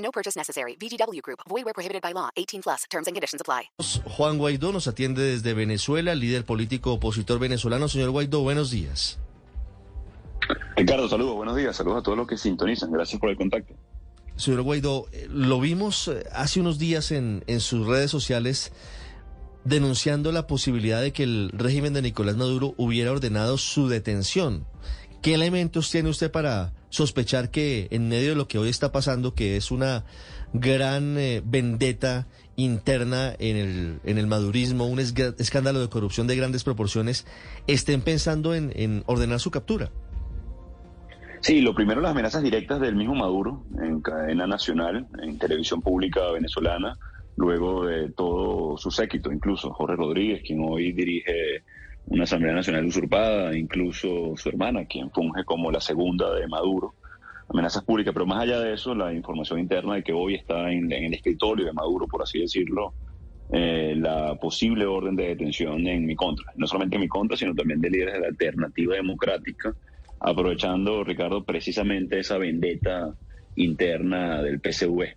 No purchase necessary. VGW Group. Void where prohibited by law. 18 plus. Terms and conditions apply. Juan Guaidó nos atiende desde Venezuela, líder político opositor venezolano. Señor Guaidó, buenos días. Ricardo, saludos, buenos días. Saludos a todos los que sintonizan. Gracias por el contacto. Señor Guaidó, eh, lo vimos eh, hace unos días en, en sus redes sociales denunciando la posibilidad de que el régimen de Nicolás Maduro hubiera ordenado su detención. ¿Qué elementos tiene usted para sospechar que en medio de lo que hoy está pasando, que es una gran eh, vendetta interna en el, en el madurismo, un escándalo de corrupción de grandes proporciones, estén pensando en, en ordenar su captura? Sí, lo primero, las amenazas directas del mismo Maduro en cadena nacional, en televisión pública venezolana, luego de todo su séquito, incluso Jorge Rodríguez, quien hoy dirige una Asamblea Nacional usurpada, incluso su hermana, quien funge como la segunda de Maduro. Amenazas públicas, pero más allá de eso, la información interna de que hoy está en, el escritorio de Maduro, por así decirlo, eh, la posible orden de detención en mi contra. No solamente en mi contra, sino también de líderes de la alternativa democrática, aprovechando, Ricardo, precisamente esa vendetta interna del PSV,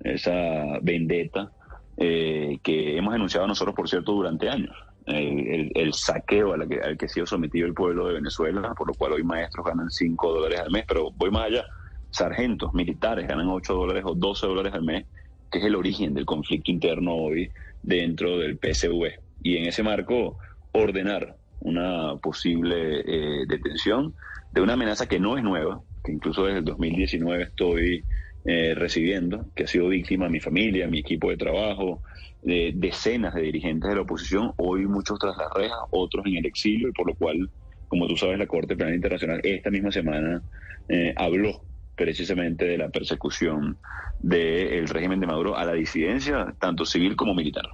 esa vendetta eh, que hemos denunciado nosotros, por cierto, durante años. El, el- saqueo a la que- al que ha sido sometido el pueblo de Venezuela, por lo cual hoy maestros ganan 5 dólares al mes, pero voy más allá, sargentos militares ganan 8 dólares o 12 dólares al mes, que es el origen del conflicto interno hoy dentro del PSV. Y en ese marco, ordenar una posible eh, detención de una amenaza que no es nueva, que incluso desde el 2019 estoy eh, recibiendo, que ha sido víctima mi familia, mi equipo de trabajo, de decenas de dirigentes de la oposición, hoy muchos tras las rejas, otros en el exilio, y por lo cual, como tú sabes, la Corte Penal Internacional esta misma semana eh, habló precisamente de la persecución del régimen de Maduro a la disidencia, tanto civil como militar.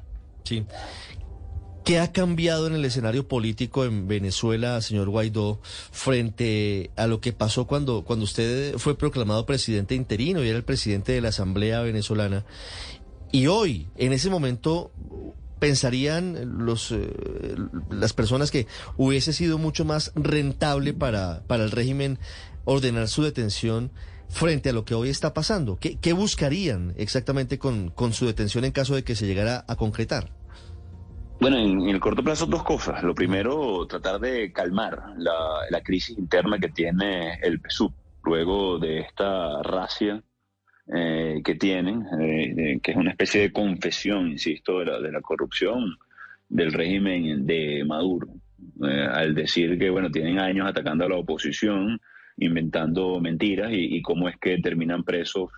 Sí. ¿Qué ha cambiado en el escenario político en Venezuela, señor Guaidó, frente a lo que pasó cuando, cuando usted fue proclamado presidente interino y era el presidente de la Asamblea Venezolana? Y hoy, en ese momento, pensarían los, eh, las personas que hubiese sido mucho más rentable para, para el régimen ordenar su detención frente a lo que hoy está pasando. ¿Qué, buscarían exactamente con, con su detención en caso de que se llegara a concretar? Bueno, en, en el corto plazo dos cosas. Lo primero, tratar de calmar la, la crisis interna que tiene el PSUV luego de esta racia eh, que tienen, eh, que es una especie de confesión, insisto, de la, de la corrupción del régimen de Maduro, Eh, al decir que, bueno, tienen años atacando a la oposición, inventando mentiras y, y cómo es que terminan presos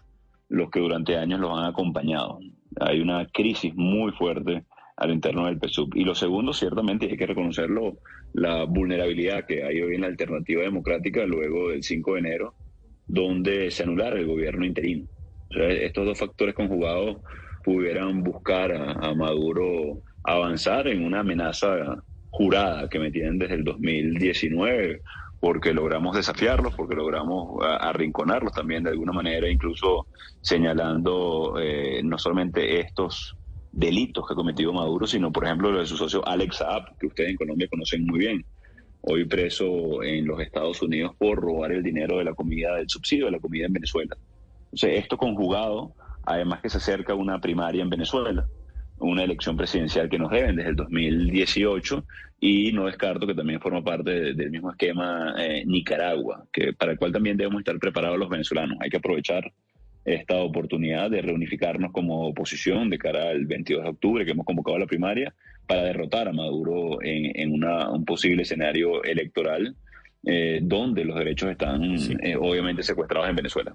los que durante años los han acompañado. Hay una crisis muy fuerte al interno del PSUV. Y lo segundo, ciertamente, hay que reconocerlo, la vulnerabilidad que hay hoy en la alternativa democrática luego del 5 de enero, donde se anulara el gobierno interino. Estos dos factores conjugados pudieran buscar a, Maduro avanzar en una amenaza jurada que me tienen desde el 2019, porque logramos desafiarlos, porque logramos arrinconarlos también de alguna manera, incluso señalando eh, no solamente estos delitos que ha cometido Maduro, sino por ejemplo lo de su socio Alex Saab, que ustedes en Colombia conocen muy bien, hoy preso en los Estados Unidos por robar el dinero de la comida, del subsidio de la comida en Venezuela. Esto conjugado, además que se acerca una primaria en Venezuela, una elección presidencial que nos deben desde el 2018 y no descarto que también forma parte de- del mismo esquema eh, Nicaragua, que para el cual también debemos estar preparados los venezolanos. Hay que aprovechar esta oportunidad de reunificarnos como oposición de cara al 22 de octubre que hemos convocado a la primaria para derrotar a Maduro en, en una- un posible escenario electoral eh, donde los derechos están eh, obviamente secuestrados en Venezuela.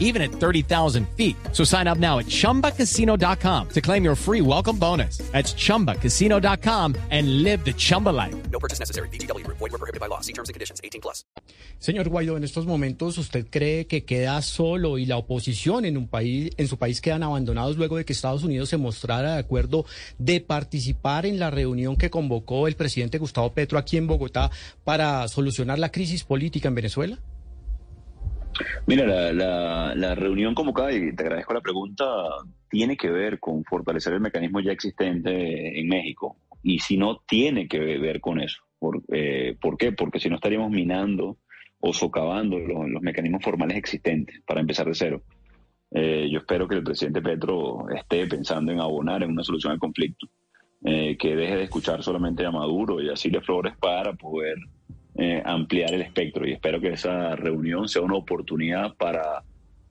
even at 30,000 feet. So sign up now at chumbacasino.com to claim your free welcome bonus. That's chumbacasino.com and live the Chumba life. No purchase necessary. VGW Group. Void were prohibited by law. See terms and conditions. 18 plus. Señor Guaidó, en estos momentos usted cree que queda solo y la oposición en un país, en su país quedan abandonados luego de que Estados Unidos se mostrara de acuerdo de participar en la reunión que convocó el presidente Gustavo Petro aquí en Bogotá para solucionar la crisis política en Venezuela? Mira, la, la, la reunión convocada, y te agradezco la pregunta, tiene que ver con fortalecer el mecanismo ya existente en México. Y si no, tiene que ver con eso. ¿Por, eh, ¿por qué? Porque si no estaríamos minando o socavando los, los mecanismos formales existentes para empezar de cero. Eh, yo espero que el presidente Petro esté pensando en abonar en una solución al conflicto, eh, que deje de escuchar solamente a Maduro y a Silvia Flores para poder eh, ampliar el espectro. Y espero que esa reunión sea una oportunidad para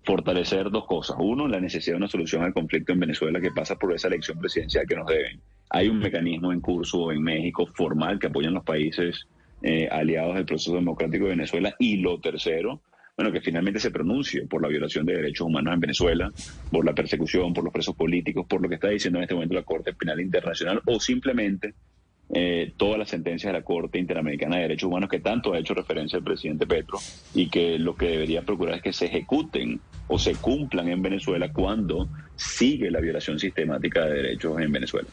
fortalecer dos cosas. Uno, la necesidad de una solución al conflicto en Venezuela que pasa por esa elección presidencial que nos deben. Hay un mecanismo en curso en México formal que apoyan los países eh, aliados del proceso democrático de Venezuela. Y lo tercero, bueno, que finalmente se pronuncie por la violación de derechos humanos en Venezuela, por la persecución, por los presos políticos, por lo que está diciendo en este momento la Corte Penal Internacional o simplemente eh, todas las sentencias de la Corte Interamericana de Derechos Humanos que tanto ha hecho referencia el presidente Petro y que lo que debería procurar es que se ejecuten o se cumplan en Venezuela cuando sigue la violación sistemática de derechos en Venezuela.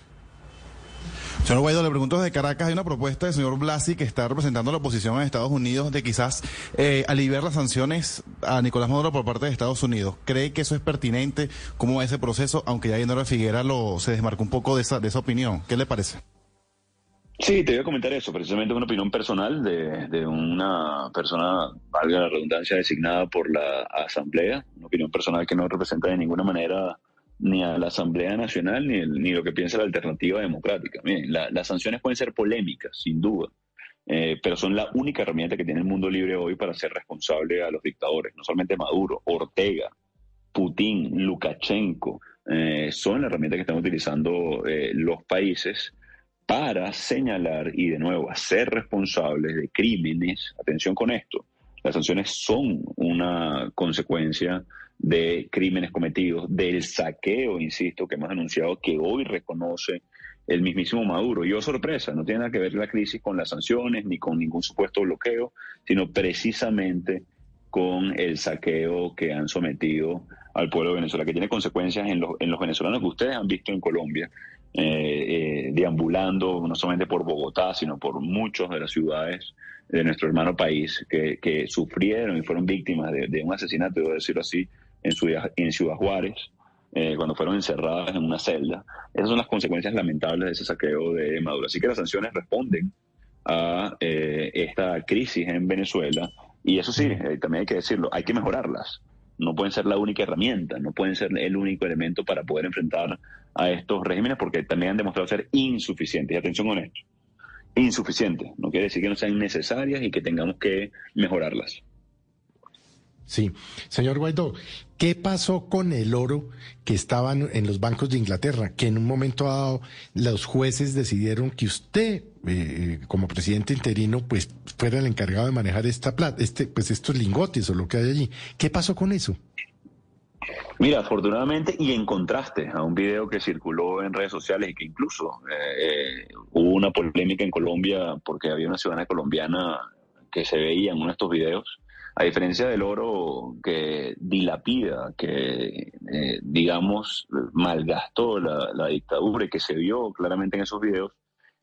Señor Guaidó, le pregunto desde Caracas, hay una propuesta del señor Blasi que está representando la oposición en Estados Unidos de quizás eh, aliviar las sanciones a Nicolás Maduro por parte de Estados Unidos. ¿Cree que eso es pertinente? ¿Cómo va ese proceso? Aunque ya Yenora Figuera lo, se desmarcó un poco de esa, de esa opinión. ¿Qué le parece? Sí, te voy a comentar eso, precisamente una opinión personal de, de, una persona, valga la redundancia, designada por la Asamblea, una opinión personal que no representa de ninguna manera ni a la Asamblea Nacional ni, el, ni lo que piensa la alternativa democrática. Las sanciones pueden ser polémicas, sin duda, eh, pero son la única herramienta que tiene el mundo libre hoy para ser responsable a los dictadores, no solamente Maduro, Ortega, Putin, Lukashenko, eh, son la herramienta que están utilizando eh, los países para señalar y de nuevo hacer responsables de crímenes. Atención con esto, las sanciones son una consecuencia de crímenes cometidos, del saqueo, insisto, que hemos anunciado que hoy reconoce el mismísimo Maduro. Y oh sorpresa, no tiene nada que ver la crisis con las sanciones ni con ningún supuesto bloqueo, sino precisamente con el saqueo que han sometido al pueblo de Venezuela, que tiene consecuencias en los, en los venezolanos que ustedes han visto en Colombia, eh, eh, deambulando no solamente por Bogotá, sino por muchas de las ciudades de nuestro hermano país que, que sufrieron y fueron víctimas de, de, un asesinato, debo decirlo así, en Ciudad, en Ciudad Juárez, eh, cuando fueron encerradas en una celda. Esas son las consecuencias lamentables de ese saqueo de Maduro. Así que las sanciones responden a eh, esta crisis en Venezuela y eso sí, eh, también hay que decirlo, hay que mejorarlas. No pueden ser la única herramienta, no pueden ser el único elemento para poder enfrentar a estos regímenes porque también han demostrado ser insuficientes. Y atención con esto, insuficientes. No quiere decir que no sean necesarias y que tengamos que mejorarlas. Sí, señor Guaidó, ¿qué pasó con el oro que estaban en los bancos de Inglaterra? Que en un momento dado los jueces decidieron que usted, eh, como presidente interino, pues fuera el encargado de manejar esta plata, este, pues estos lingotes o lo que hay allí. ¿Qué pasó con eso? Mira, afortunadamente y en contraste a un video que circuló en redes sociales y que incluso eh, eh, hubo una polémica en Colombia porque había una ciudadana colombiana que se veía en uno de estos videos, a diferencia del oro que dilapida, que eh, digamos malgastó la, dictadura y que se vio claramente en esos videos,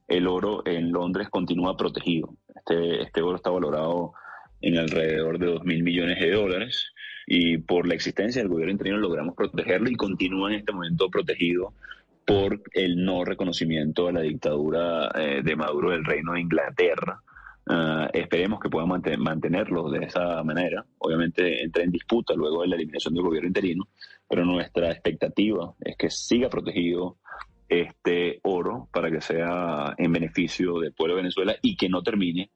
el oro en Londres continúa protegido. Este, este oro está valorado en alrededor de 2 mil millones de dólares y por la existencia del gobierno interino logramos protegerlo y continúa en este momento protegido por el no reconocimiento de la dictadura eh, de Maduro del Reino de Inglaterra. Uh, esperemos que puedan manten mantenerlo de esa manera. Obviamente entra en disputa luego de la eliminación del gobierno interino, pero nuestra expectativa es que siga protegido este oro para que sea en beneficio del pueblo de Venezuela y que no termine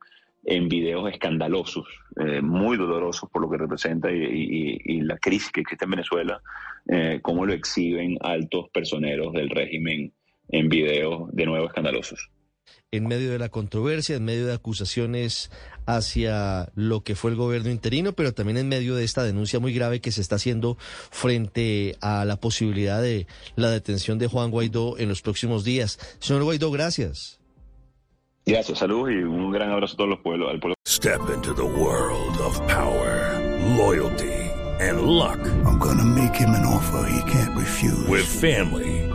en videos escandalosos, eh, muy dolorosos por lo que representa y, la crisis que existe en Venezuela, eh, cómo lo exhiben altos personeros del régimen en videos de nuevo escandalosos. En medio de la controversia, en medio de acusaciones hacia lo que fue el gobierno interino, pero también en medio de esta denuncia muy grave que se está haciendo frente a la posibilidad de la detención de Juan Guaidó en los próximos días. Señor Guaidó, gracias. Gracias, saludos y un gran abrazo a todos los pueblos. Al pueblo. Step into the world of power, loyalty, and luck. I'm gonna make him an offer he can't refuse. With family,